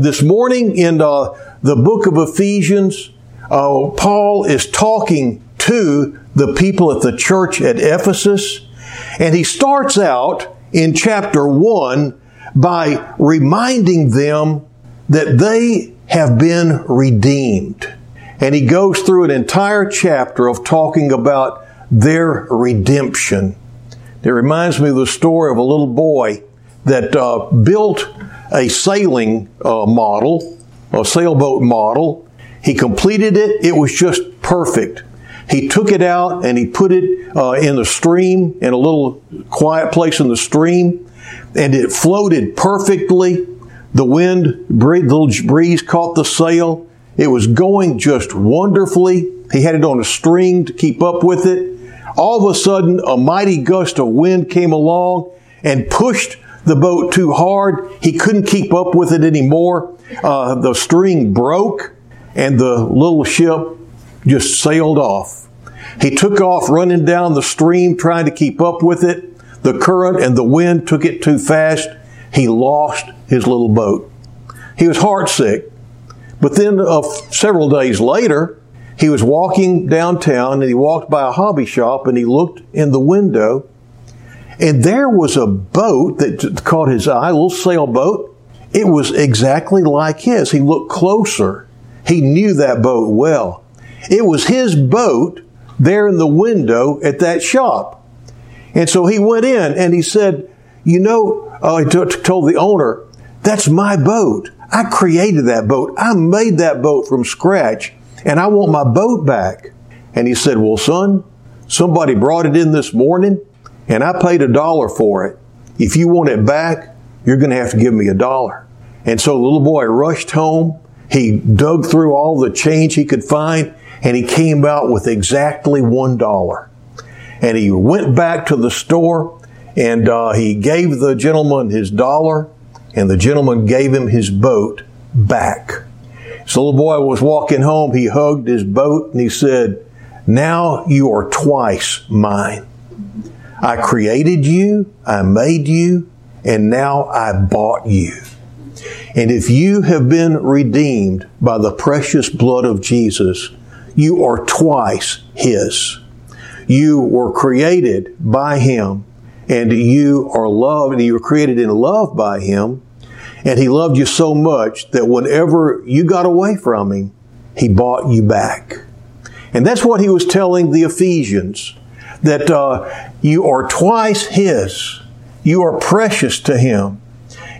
This morning in uh, the book of Ephesians, uh, Paul is talking to the people at the church at Ephesus, and he starts out in chapter 1 by reminding them that they have been redeemed. And he goes through an entire chapter of talking about their redemption. It reminds me of the story of a little boy that uh, built a sailing uh, model, a sailboat model. He completed it. It was just perfect. He took it out and he put it uh, in the stream, in a little quiet place in the stream, and it floated perfectly. The wind, breeze, little breeze caught the sail. It was going just wonderfully. He had it on a string to keep up with it. All of a sudden, a mighty gust of wind came along and pushed the boat too hard. He couldn't keep up with it anymore. Uh, the string broke and the little ship just sailed off. He took off running down the stream trying to keep up with it. The current and the wind took it too fast. He lost his little boat. He was heartsick. But then uh, several days later, he was walking downtown and he walked by a hobby shop and he looked in the window and there was a boat that caught his eye, a little sailboat. It was exactly like his. He looked closer. He knew that boat well. It was his boat there in the window at that shop. And so he went in and he said, You know, uh, he t- told the owner, That's my boat. I created that boat. I made that boat from scratch and I want my boat back. And he said, Well, son, somebody brought it in this morning and I paid a dollar for it. If you want it back, you're going to have to give me a dollar. And so the little boy rushed home. He dug through all the change he could find and he came out with exactly one dollar. And he went back to the store and uh, he gave the gentleman his dollar and the gentleman gave him his boat back. So the little boy was walking home. He hugged his boat and he said, Now you are twice mine. I created you, I made you, and now I bought you. And if you have been redeemed by the precious blood of Jesus, you are twice His. You were created by Him, and you are loved, and you were created in love by Him. And He loved you so much that whenever you got away from Him, He bought you back. And that's what He was telling the Ephesians that uh, you are twice His. You are precious to Him.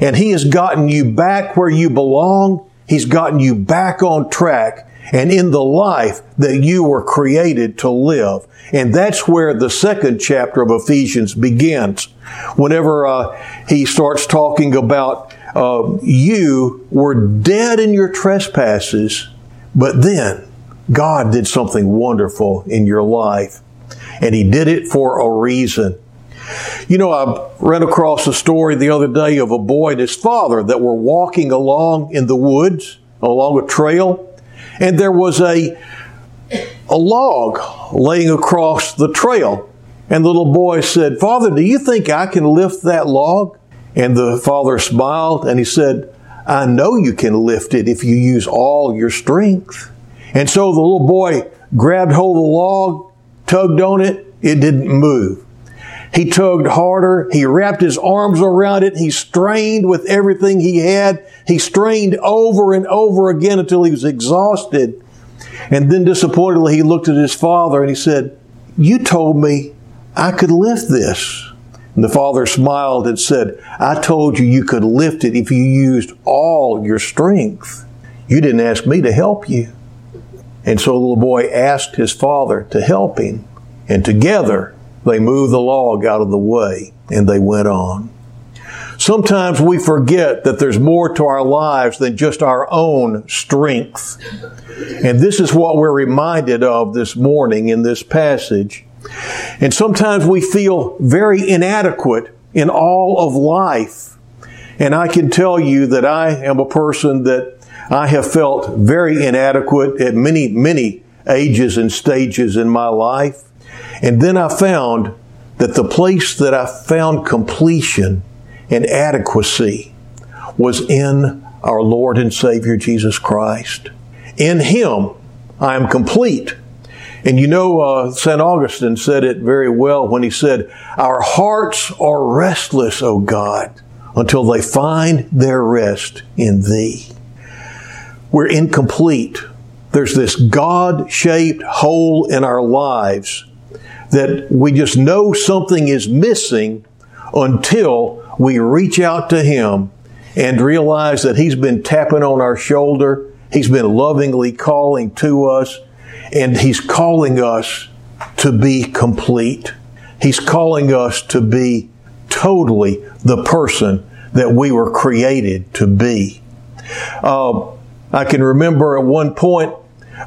And He has gotten you back where you belong. He's gotten you back on track and in the life that you were created to live. And that's where the second chapter of Ephesians begins. Whenever uh, he starts talking about uh, you were dead in your trespasses, but then God did something wonderful in your life and he did it for a reason. You know, I ran across a story the other day of a boy and his father that were walking along in the woods, along a trail, and there was a, a log laying across the trail. And the little boy said, Father, do you think I can lift that log? And the father smiled and he said, I know you can lift it if you use all your strength. And so the little boy grabbed hold of the log tugged on it, it didn't move. He tugged harder. He wrapped his arms around it. He strained with everything he had. He strained over and over again until he was exhausted. And then disappointedly, he looked at his father and he said, You told me I could lift this. And the father smiled and said, I told you you could lift it if you used all your strength. You didn't ask me to help you. And so the little boy asked his father to help him. And together they moved the log out of the way and they went on. Sometimes we forget that there's more to our lives than just our own strength. And this is what we're reminded of this morning in this passage. And sometimes we feel very inadequate in all of life. And I can tell you that I am a person that I have felt very inadequate at many, many ages and stages in my life. And then I found that the place that I found completion and adequacy was in our Lord and Savior Jesus Christ. In Him, I am complete. And you know, uh, St. Augustine said it very well when he said, Our hearts are restless, O God, until they find their rest in Thee. We're incomplete. There's this God shaped hole in our lives that we just know something is missing until we reach out to Him and realize that He's been tapping on our shoulder. He's been lovingly calling to us and He's calling us to be complete. He's calling us to be totally the person that we were created to be. Uh, I can remember at one point,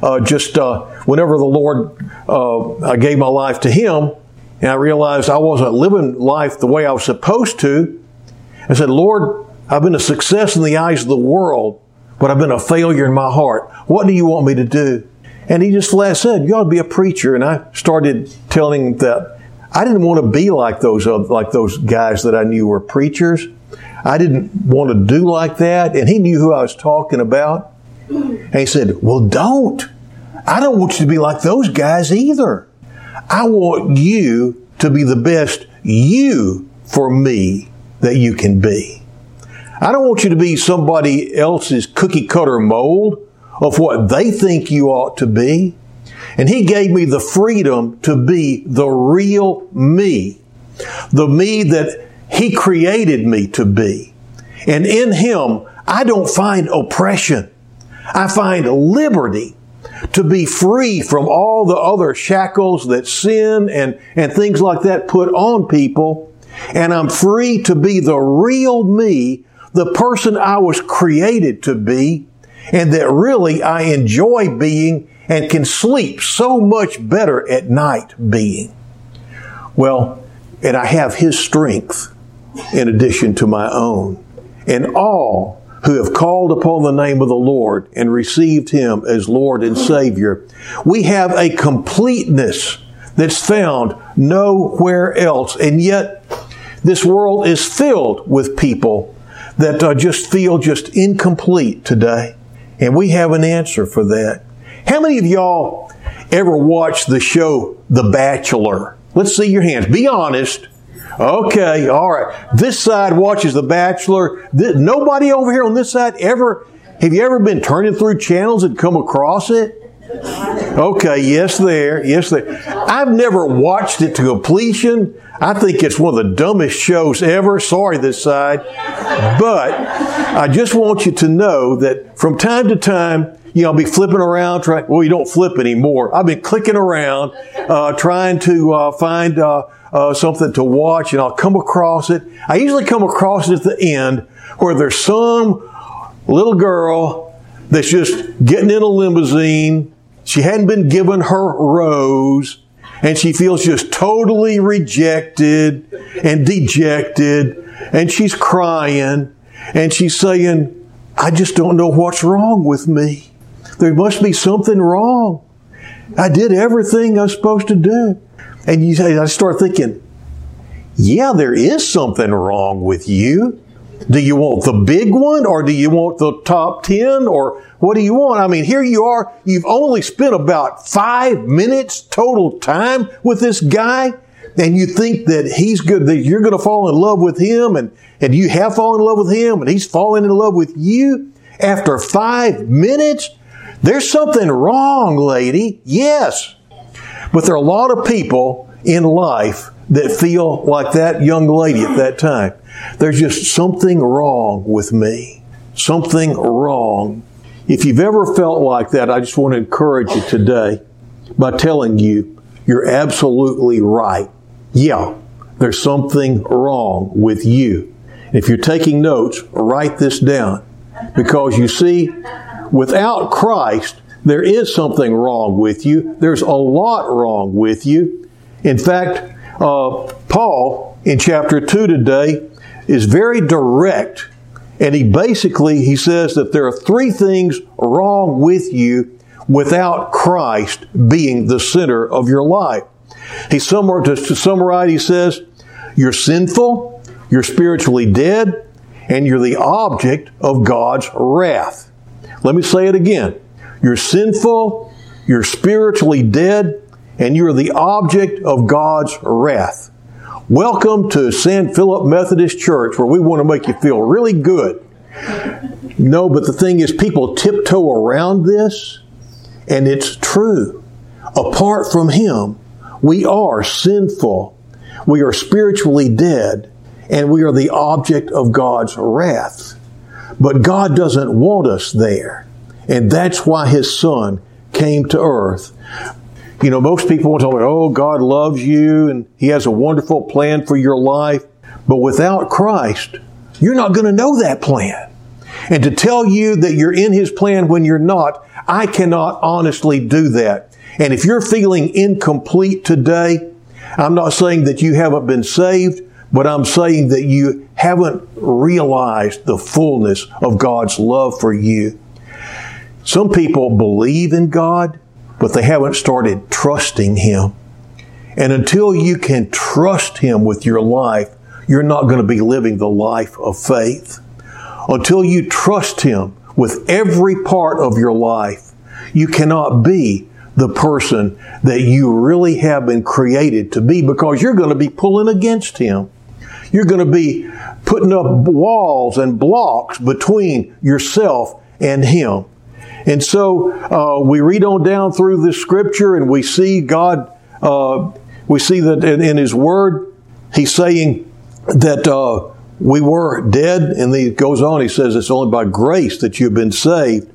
uh, just uh, whenever the Lord, uh, I gave my life to Him, and I realized I wasn't living life the way I was supposed to. I said, Lord, I've been a success in the eyes of the world, but I've been a failure in my heart. What do you want me to do? And he just flat said, "You ought to be a preacher." And I started telling him that I didn't want to be like those like those guys that I knew were preachers. I didn't want to do like that, and he knew who I was talking about. And he said, "Well, don't. I don't want you to be like those guys either. I want you to be the best you for me that you can be. I don't want you to be somebody else's cookie cutter mold of what they think you ought to be. And He gave me the freedom to be the real me, the me that He created me to be. And in Him, I don't find oppression. I find liberty to be free from all the other shackles that sin and, and things like that put on people. And I'm free to be the real me, the person I was created to be, and that really I enjoy being and can sleep so much better at night being. Well, and I have His strength in addition to my own. And all who have called upon the name of the Lord and received Him as Lord and Savior, we have a completeness that's found nowhere else. And yet, this world is filled with people that uh, just feel just incomplete today. And we have an answer for that. How many of y'all ever watched the show The Bachelor? Let's see your hands. Be honest. Okay, all right. This side watches The Bachelor. This, nobody over here on this side ever, have you ever been turning through channels and come across it? Okay, yes, there, yes, there. I've never watched it to completion. I think it's one of the dumbest shows ever. Sorry, this side. But I just want you to know that from time to time, you know, I'll be flipping around, trying, well, you don't flip anymore. I've been clicking around, uh, trying to uh, find uh, uh, something to watch, and I'll come across it. I usually come across it at the end where there's some little girl that's just getting in a limousine. She hadn't been given her rose and she feels just totally rejected and dejected and she's crying and she's saying, I just don't know what's wrong with me. There must be something wrong. I did everything I was supposed to do. And you say, I start thinking, yeah, there is something wrong with you. Do you want the big one or do you want the top 10 or what do you want? I mean, here you are. You've only spent about five minutes total time with this guy and you think that he's good, that you're going to fall in love with him and, and you have fallen in love with him and he's fallen in love with you after five minutes. There's something wrong, lady. Yes. But there are a lot of people in life that feel like that young lady at that time. There's just something wrong with me. Something wrong. If you've ever felt like that, I just want to encourage you today by telling you you're absolutely right. Yeah, there's something wrong with you. If you're taking notes, write this down. Because you see, without Christ, there is something wrong with you. There's a lot wrong with you. In fact, uh, Paul in chapter 2 today is very direct and he basically he says that there are three things wrong with you without Christ being the center of your life. He somewhere to, to summarize, he says, you're sinful, you're spiritually dead, and you're the object of God's wrath. Let me say it again. You're sinful, you're spiritually dead, and you're the object of God's wrath. Welcome to San Philip Methodist Church, where we want to make you feel really good. No, but the thing is, people tiptoe around this, and it's true. Apart from Him, we are sinful, we are spiritually dead, and we are the object of God's wrath. But God doesn't want us there. And that's why His Son came to earth. You know, most people want to talk about, oh, God loves you and He has a wonderful plan for your life. But without Christ, you're not going to know that plan. And to tell you that you're in His plan when you're not, I cannot honestly do that. And if you're feeling incomplete today, I'm not saying that you haven't been saved, but I'm saying that you haven't realized the fullness of God's love for you. Some people believe in God, but they haven't started trusting Him. And until you can trust Him with your life, you're not going to be living the life of faith. Until you trust Him with every part of your life, you cannot be the person that you really have been created to be because you're going to be pulling against Him. You're going to be putting up walls and blocks between yourself and Him. And so uh, we read on down through this scripture and we see God, uh, we see that in, in, His Word, He's saying that uh, we were dead. And He goes on, He says it's only by grace that you've been saved.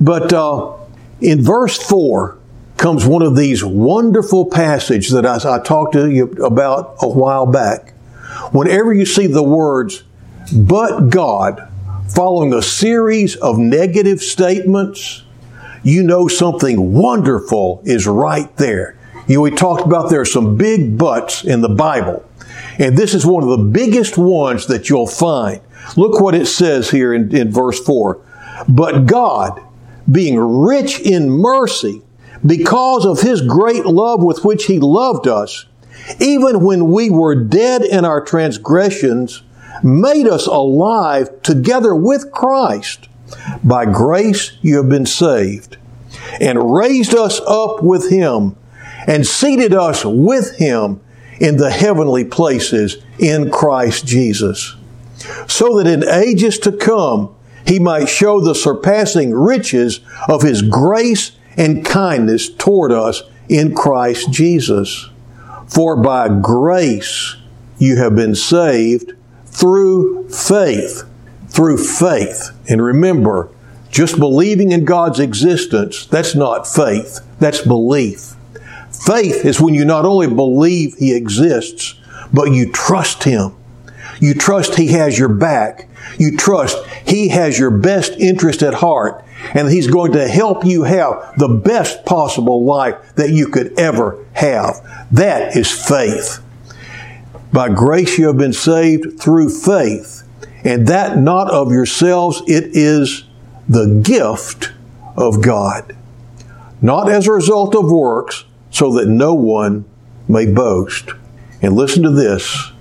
But uh, in verse 4, comes one of these wonderful passages that I, I, talked to you about a while back. Whenever you see the words, but God, following a series of negative statements, you know something wonderful is right there. You know, we talked about there are some big buts in the Bible. And this is one of the biggest ones that you'll find. Look what it says here in, in verse 4. But God, being rich in mercy, because of His great love with which He loved us, even when we were dead in our transgressions, made us alive together with Christ. By grace you have been saved, and raised us up with Him, and seated us with Him in the heavenly places in Christ Jesus, so that in ages to come He might show the surpassing riches of His grace and kindness toward us in Christ Jesus. For by grace you have been saved through faith. Through faith. And remember, just believing in God's existence, that's not faith, that's belief. Faith is when you not only believe He exists, but you trust Him. You trust He has your back. You trust He has your best interest at heart and He's going to help you have the best possible life that you could ever have. That is faith. By grace you have been saved through faith, and that not of yourselves, it is the gift of God. Not as a result of works, so that no one may boast. And listen to this,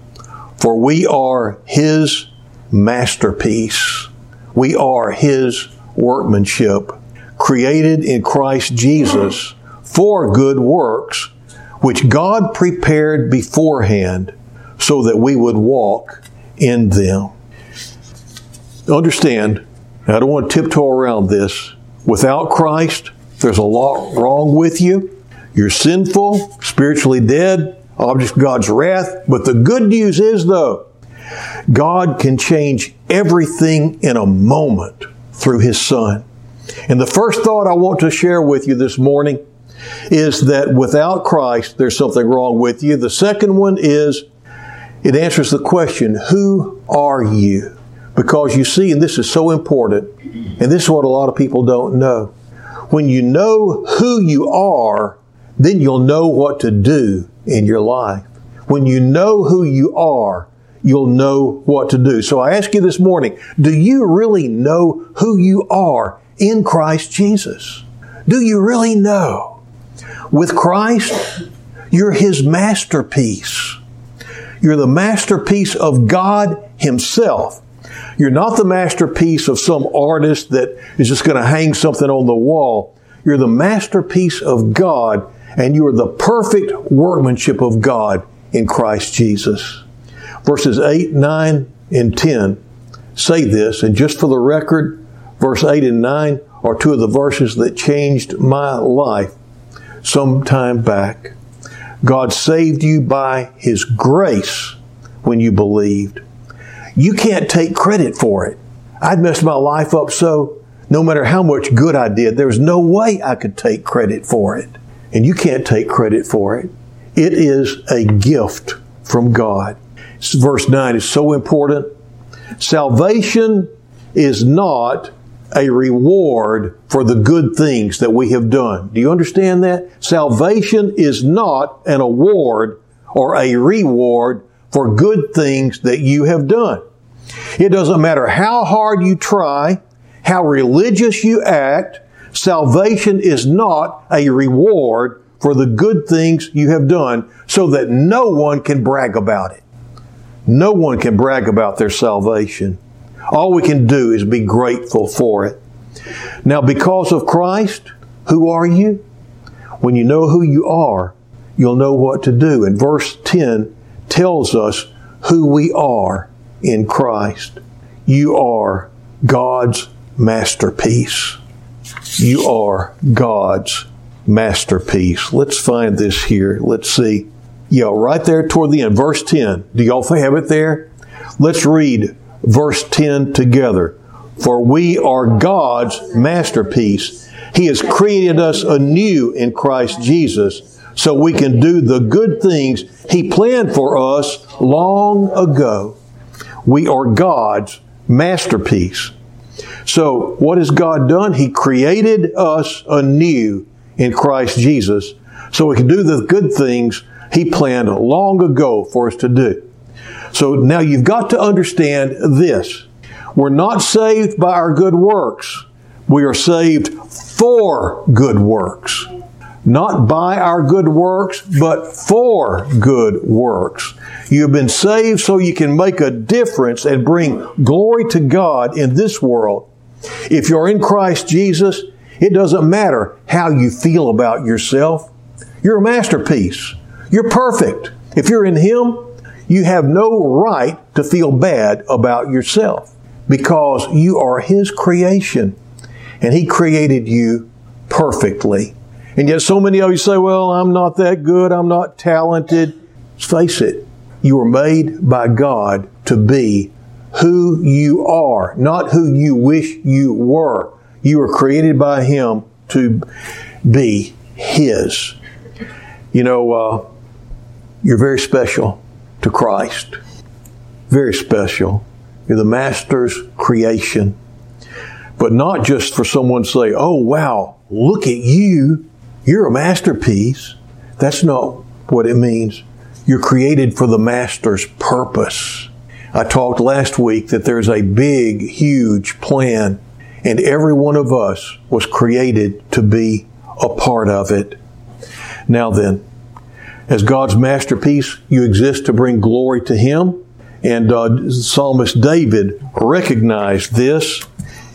for we are His masterpiece. We are His workmanship, created in Christ Jesus for good works, which God prepared beforehand so that we would walk in them. Understand, I don't want to tiptoe around this. Without Christ, there's a lot wrong with you. You're sinful, spiritually dead, object of God's wrath. But the good news is, though, God can change everything in a moment through His Son. And the first thought I want to share with you this morning is that without Christ, there's something wrong with you. The second one is it answers the question, Who are you? Because you see, and this is so important, and this is what a lot of people don't know. When you know who you are, then you'll know what to do in your life. When you know who you are, you'll know what to do. So I ask you this morning, do you really know who you are in Christ Jesus? Do you really know? With Christ, you're His masterpiece. You're the masterpiece of God Himself. You're not the masterpiece of some artist that is just going to hang something on the wall. You're the masterpiece of God, and you are the perfect workmanship of God in Christ Jesus. Verses 8, 9, and 10 say this, and just for the record, verse 8 and 9 are two of the verses that changed my life some time back. God saved you by His grace when you believed. You can't take credit for it. I'd messed my life up so no matter how much good I did, there's no way I could take credit for it. And you can't take credit for it. It is a gift from God. Verse 9 is so important. Salvation is not a reward for the good things that we have done. Do you understand that? Salvation is not an award or a reward for good things that you have done. It doesn't matter how hard you try, how religious you act, salvation is not a reward for the good things you have done so that no one can brag about it. No one can brag about their salvation. All we can do is be grateful for it. Now, because of Christ, who are you? When you know who you are, you'll know what to do. And verse 10 tells us who we are in Christ. You are God's masterpiece. You are God's masterpiece. Let's find this here. Let's see. Yeah, right there toward the end, verse 10. Do y'all have it there? Let's read verse 10 together. For we are God's masterpiece. He has created us anew in Christ Jesus so we can do the good things He planned for us long ago. We are God's masterpiece. So, what has God done? He created us anew in Christ Jesus so we can do the good things He planned long ago for us to do. So now you've got to understand this. We're not saved by our good works. We are saved for good works. Not by our good works, but for good works. You have been saved so you can make a difference and bring glory to God in this world. If you're in Christ Jesus, it doesn't matter how you feel about yourself. You're a masterpiece. You're perfect. If you're in Him, you have no right to feel bad about yourself because you are His creation and He created you perfectly. And yet, so many of you say, Well, I'm not that good, I'm not talented. Let's face it, you were made by God to be who you are, not who you wish you were. You were created by Him to be His. You know, uh, you're very special to Christ. Very special. You're the Master's creation. But not just for someone to say, oh, wow, look at you. You're a masterpiece. That's not what it means. You're created for the Master's purpose. I talked last week that there's a big, huge plan, and every one of us was created to be a part of it. Now then, as God's masterpiece, you exist to bring glory to Him. And uh, Psalmist David recognized this.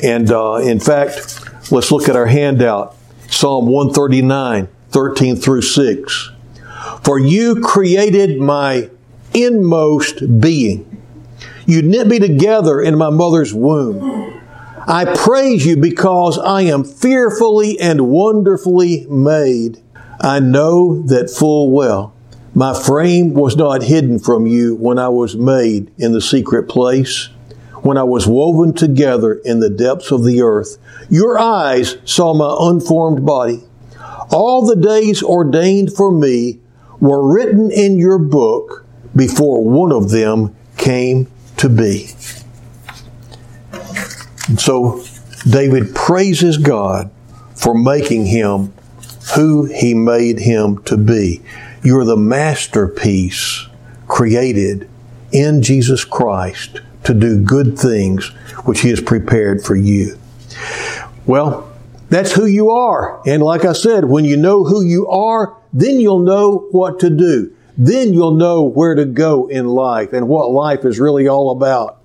And uh, in fact, let's look at our handout Psalm 139, 13 through 6. For you created my inmost being. You knit me together in my mother's womb. I praise you because I am fearfully and wonderfully made. I know that full well. My frame was not hidden from you when I was made in the secret place, when I was woven together in the depths of the earth. Your eyes saw my unformed body. All the days ordained for me were written in your book before one of them came to be. So David praises God for making him who He made him to be. You're the masterpiece created in Jesus Christ to do good things which He has prepared for you. Well, that's who you are. And like I said, when you know who you are, then you'll know what to do. Then you'll know where to go in life and what life is really all about.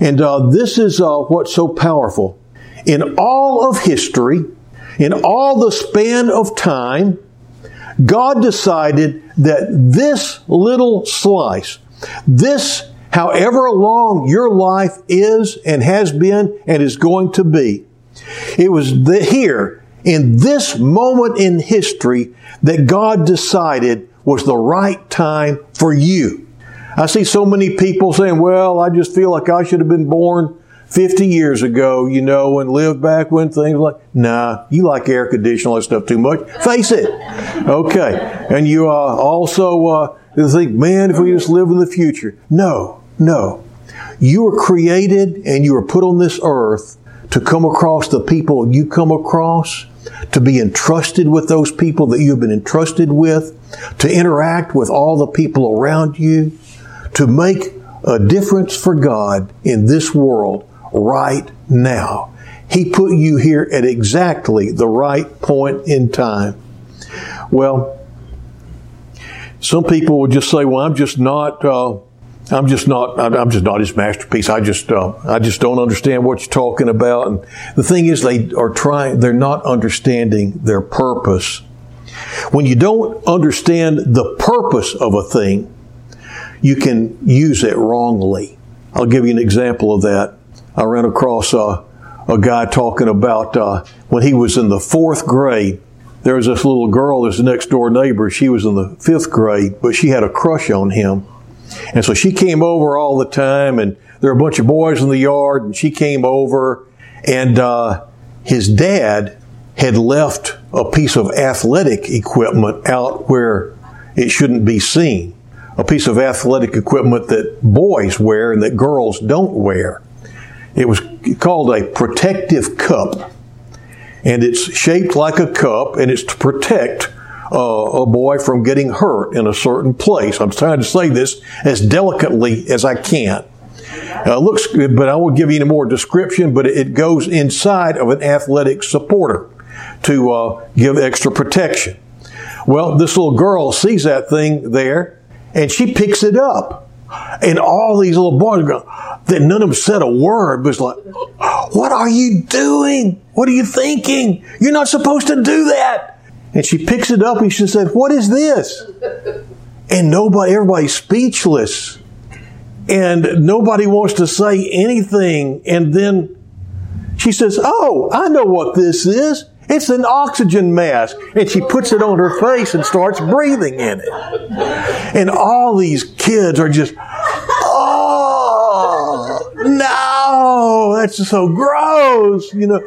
And uh, this is uh, what's so powerful. In all of history, in all the span of time, God decided that this little slice, this however long your life is and has been and is going to be, it was the, here in this moment in history that God decided was the right time for you. I see so many people saying, well, I just feel like I should have been born 50 years ago, you know, and lived back when things like, nah, you like air conditioning, that stuff too much. Face it. Okay. And you uh, also uh, think, man, if we just live in the future. No, no. You were created and you were put on this earth to come across the people you come across, to be entrusted with those people that you've been entrusted with, to interact with all the people around you, to make a difference for God in this world right now. He put you here at exactly the right point in time. Well, some people would just say, "Well, I'm just not." Uh, I'm just not. I'm just not his masterpiece. I just, uh, I just don't understand what you're talking about. And the thing is, they are trying. They're not understanding their purpose. When you don't understand the purpose of a thing, you can use it wrongly. I'll give you an example of that. I ran across a, a guy talking about uh, when he was in the fourth grade. There was this little girl, this next door neighbor. She was in the fifth grade, but she had a crush on him. And so she came over all the time, and there were a bunch of boys in the yard, and she came over, and uh, his dad had left a piece of athletic equipment out where it shouldn't be seen. A piece of athletic equipment that boys wear and that girls don't wear. It was called a protective cup. And it's shaped like a cup and it's to protect uh, a boy from getting hurt in a certain place. I'm trying to say this as delicately as I can. Uh, looks good, but I won't give you any more description, but it goes inside of an athletic supporter to uh, give extra protection. Well, this little girl sees that thing there and she picks it up. And all these little boys go, that none of them said a word, but it's like, what are you doing? What are you thinking? You're not supposed to do that. And she picks it up and she said, what is this? And nobody, everybody's speechless. And nobody wants to say anything. And then she says, oh, I know what this is. It's an oxygen mask. And she puts it on her face and starts breathing in it. And all these kids are just, no, that's so gross, you know.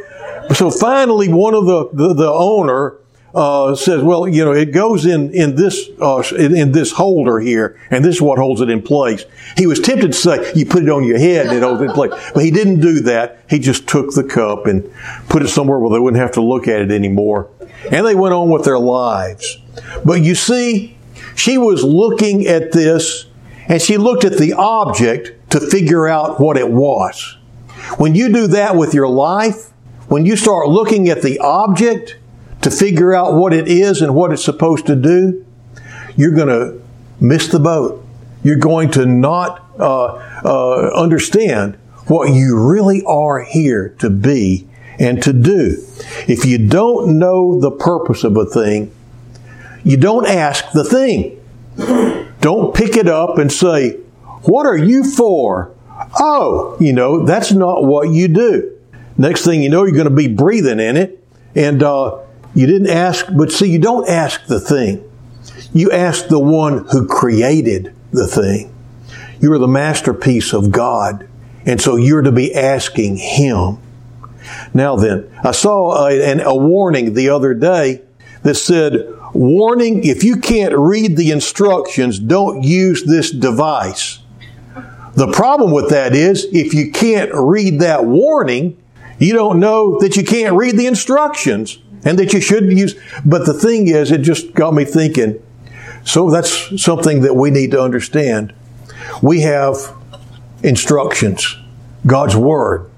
So finally, one of the, the, the owner, uh, says, well, you know, it goes in in this uh, in, in, this holder here, and this is what holds it in place. He was tempted to say, you put it on your head and it holds it in place, but he didn't do that. He just took the cup and put it somewhere where they wouldn't have to look at it anymore, and they went on with their lives. But you see, she was looking at this, and she looked at the object to figure out what it was. When you do that with your life, when you start looking at the object to figure out what it is and what it's supposed to do, you're going to miss the boat. You're going to not uh, uh, understand what you really are here to be and to do. If you don't know the purpose of a thing, you don't ask the thing. Don't pick it up and say, What are you for? Oh, you know, that's not what you do. Next thing you know, you're going to be breathing in it. And uh, you didn't ask, but see, you don't ask the thing. You ask the one who created the thing. You are the masterpiece of God. And so you're to be asking Him. Now then, I saw a, a warning the other day that said, warning, if you can't read the instructions, don't use this device. The problem with that is, if you can't read that warning, you don't know that you can't read the instructions and that you shouldn't use. But the thing is, it just got me thinking. So that's something that we need to understand. We have instructions. God's Word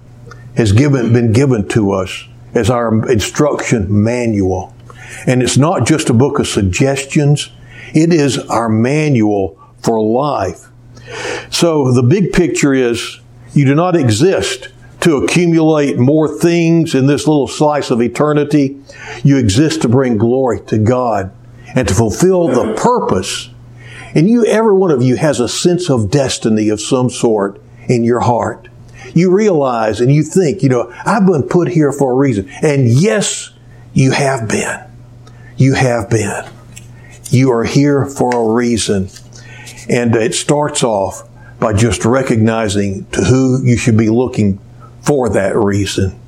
has given, been given to us as our instruction manual. And it's not just a book of suggestions. It is our manual for life. So the big picture is You do not exist to accumulate more things in this little slice of eternity. You exist to bring glory to God and to fulfill the purpose. And you, every one of you has a sense of destiny of some sort in your heart. You realize and you think, you know, I've been put here for a reason. And yes, you have been. You have been. You are here for a reason. And it starts off by just recognizing to who you should be looking for that reason.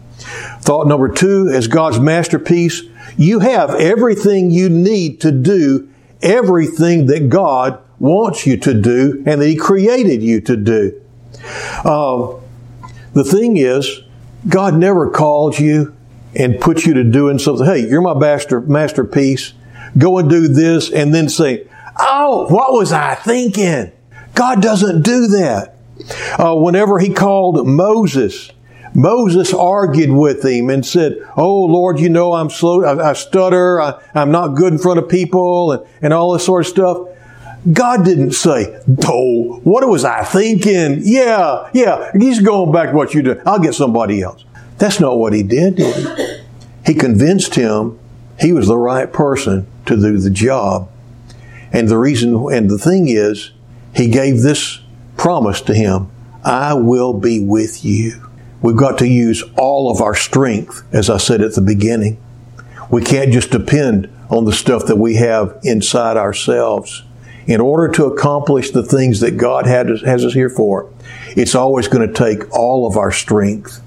Thought number two, as God's masterpiece, you have everything you need to do everything that God wants you to do and that He created you to do. Uh, the thing is, God never called you and put you to doing something. Hey, you're my master, masterpiece. Go and do this and then say, Oh, what was I thinking? God doesn't do that. Uh, whenever he called Moses, Moses argued with him and said, Oh Lord, you know I'm slow, I, I stutter, I, am not good in front of people and, and all this sort of stuff. God didn't say, Oh, what was I thinking? Yeah, yeah, he's going back to what you do. I'll get somebody else. That's not what he did, did he? He convinced him he was the right person to do the job. And the reason, and the thing is, he gave this promise to him I will be with you. We've got to use all of our strength, as I said at the beginning. We can't just depend on the stuff that we have inside ourselves. In order to accomplish the things that God has us here for, it's always going to take all of our strength.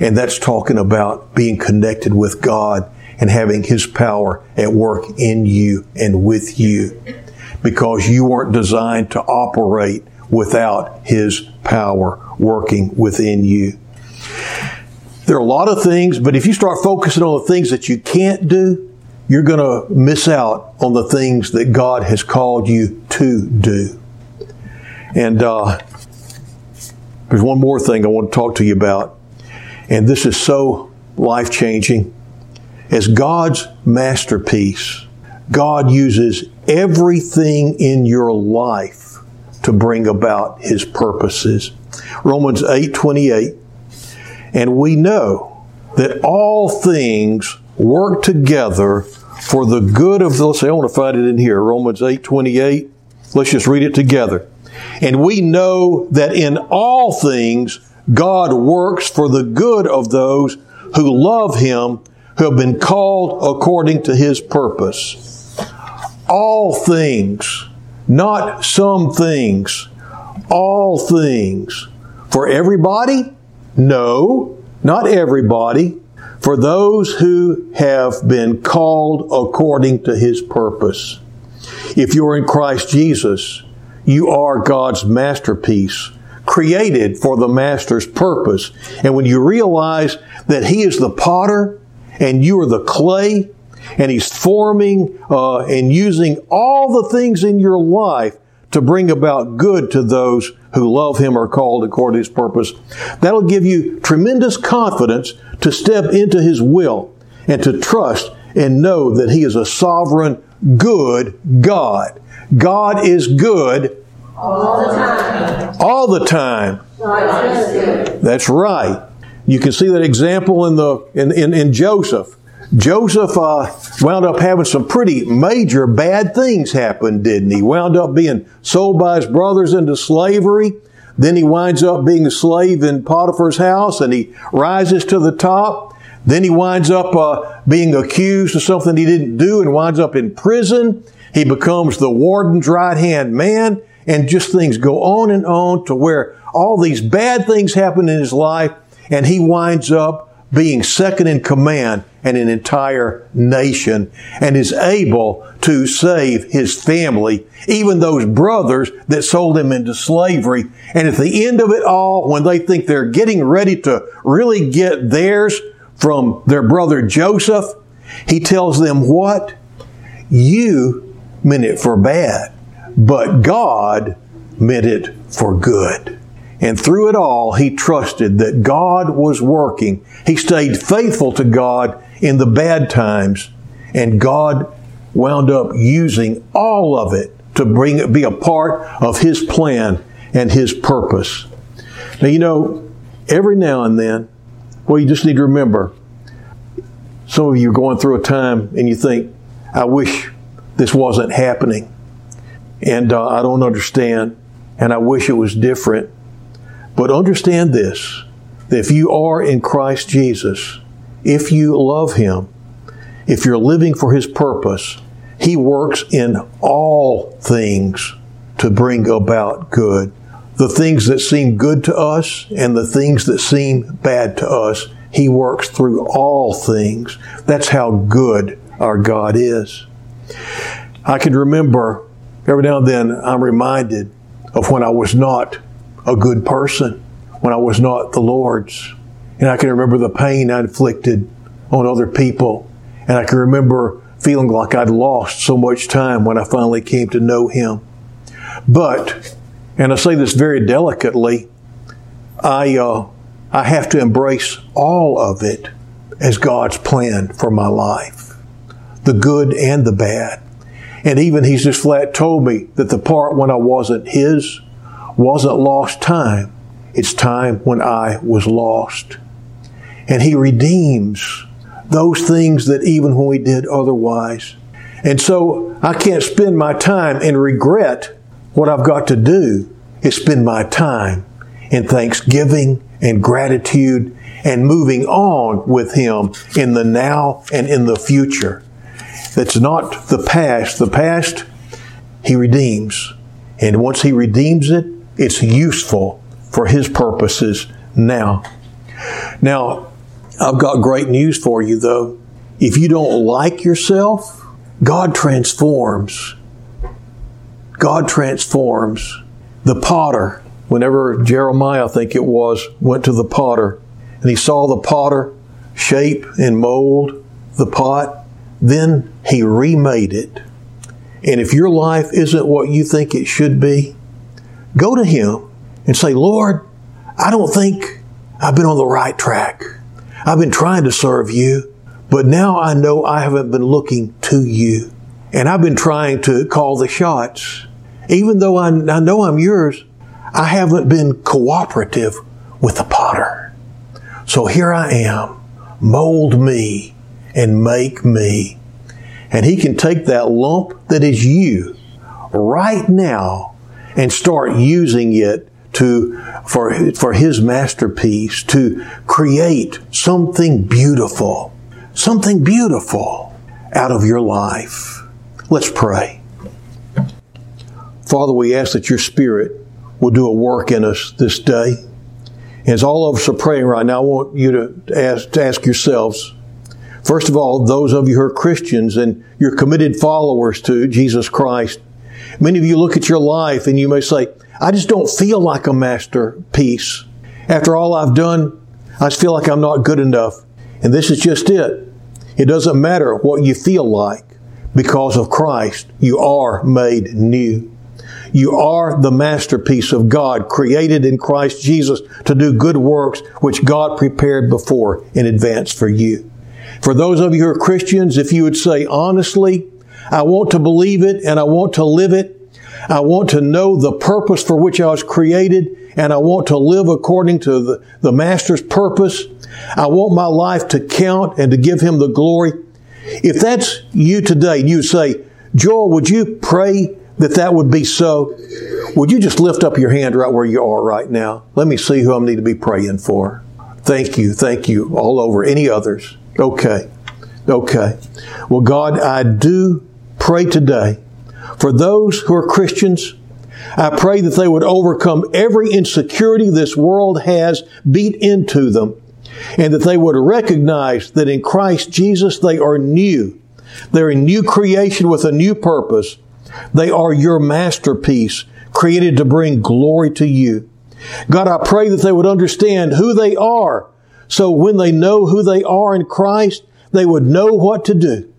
And that's talking about being connected with God and having His power at work in you and with you because you weren't designed to operate without His power working within you. There are a lot of things, but if you start focusing on the things that you can't do, you're going to miss out on the things that God has called you to do. And uh, there's one more thing I want to talk to you about, and this is so life changing. As God's masterpiece, God uses everything in your life to bring about his purposes. Romans 8:28 And we know that all things work together for the good of the let's say I want to find it in here. Romans 8:28 let's just read it together. And we know that in all things God works for the good of those who love him who have been called according to his purpose all things, not some things, all things. For everybody? No, not everybody. For those who have been called according to his purpose. If you're in Christ Jesus, you are God's masterpiece, created for the master's purpose. And when you realize that he is the potter and you are the clay, and He's forming uh, and using all the things in your life to bring about good to those who love Him or called according to His purpose. That'll give you tremendous confidence to step into His will and to trust and know that He is a sovereign, good God. God is good all the time. All the time. That's right. You can see that example in the in, in, in Joseph. Joseph uh, wound up having some pretty major bad things happen, didn't he? Wound up being sold by his brothers into slavery. Then he winds up being a slave in Potiphar's house and he rises to the top. Then he winds up uh, being accused of something he didn't do and winds up in prison. He becomes the warden's right hand man and just things go on and on to where all these bad things happen in his life and he winds up being second in command and an entire nation and is able to save his family, even those brothers that sold him into slavery. And at the end of it all, when they think they're getting ready to really get theirs from their brother Joseph, he tells them what? You meant it for bad, but God meant it for good. And through it all, he trusted that God was working. He stayed faithful to God in the bad times, and God wound up using all of it to bring be a part of his plan and his purpose. Now you know, every now and then, well, you just need to remember some of you are going through a time and you think, I wish this wasn't happening. And uh, I don't understand. And I wish it was different. But understand this if you are in Christ Jesus, if you love Him, if you're living for His purpose, He works in all things to bring about good. The things that seem good to us and the things that seem bad to us, He works through all things. That's how good our God is. I can remember every now and then I'm reminded of when I was not a good person, when I was not the Lord's. And I can remember the pain I inflicted on other people. And I can remember feeling like I'd lost so much time when I finally came to know Him. But, and I say this very delicately, I, uh, I have to embrace all of it as God's plan for my life the good and the bad. And even He's just flat told me that the part when I wasn't His wasn't lost time. It's time when I was lost. And He redeems those things that even when we did otherwise. And so I can't spend my time in regret. What I've got to do is spend my time in thanksgiving and gratitude and moving on with Him in the now and in the future. That's not the past. The past, He redeems. And once He redeems it, it's useful for His purposes now. Now, I've got great news for you though. If you don't like yourself, God transforms. God transforms. The potter, whenever Jeremiah, I think it was, went to the potter and he saw the potter shape and mold the pot, then he remade it. And if your life isn't what you think it should be, go to him and say, Lord, I don't think I've been on the right track. I've been trying to serve you, but now I know I haven't been looking to you. And I've been trying to call the shots. Even though I, I know I'm yours, I haven't been cooperative with the potter. So here I am. Mold me and make me. And he can take that lump that is you right now and start using it to for for his masterpiece to create something beautiful something beautiful out of your life. Let's pray. Father we ask that your spirit will do a work in us this day. As all of us are praying right now i want you to ask, to ask yourselves first of all those of you who are christians and you're committed followers to jesus christ many of you look at your life and you may say I just don't feel like a masterpiece. After all I've done, I just feel like I'm not good enough. And this is just it. It doesn't matter what you feel like. Because of Christ, you are made new. You are the masterpiece of God, created in Christ Jesus to do good works which God prepared before in advance for you. For those of you who are Christians, if you would say honestly, I want to believe it and I want to live it, I want to know the purpose for which I was created and I want to live according to the, the Master's purpose. I want my life to count and to give Him the glory. If that's you today, you say, Joel, would you pray that that would be so? Would you just lift up your hand right where you are right now? Let me see who I need to be praying for. Thank you, thank you, all over. Any others? Okay, okay. Well, God, I do pray today for those who are Christians, I pray that they would overcome every insecurity this world has beat into them and that they would recognize that in Christ Jesus they are new. They're a new creation with a new purpose. They are your masterpiece created to bring glory to you. God, I pray that they would understand who they are. So when they know who they are in Christ, they would know what to do.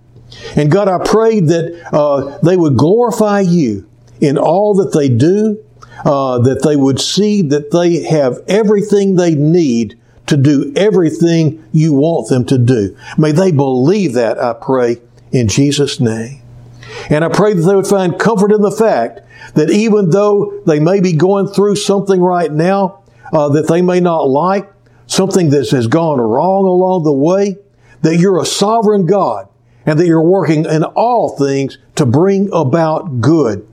And God, I pray that uh, they would glorify you in all that they do, uh, that they would see that they have everything they need to do everything you want them to do. May they believe that, I pray, in Jesus' name. And I pray that they would find comfort in the fact that even though they may be going through something right now uh, that they may not like, something that has gone wrong along the way, that you're a sovereign God and that you're working in all things to bring about good.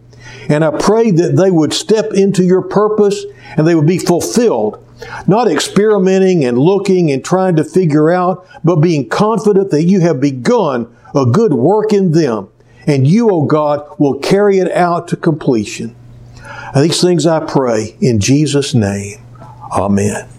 And I pray that they would step into your purpose and they would be fulfilled, not experimenting and looking and trying to figure out, but being confident that you have begun a good work in them. And you, O oh God, will carry it out to completion. These things I pray in Jesus' name. Amen.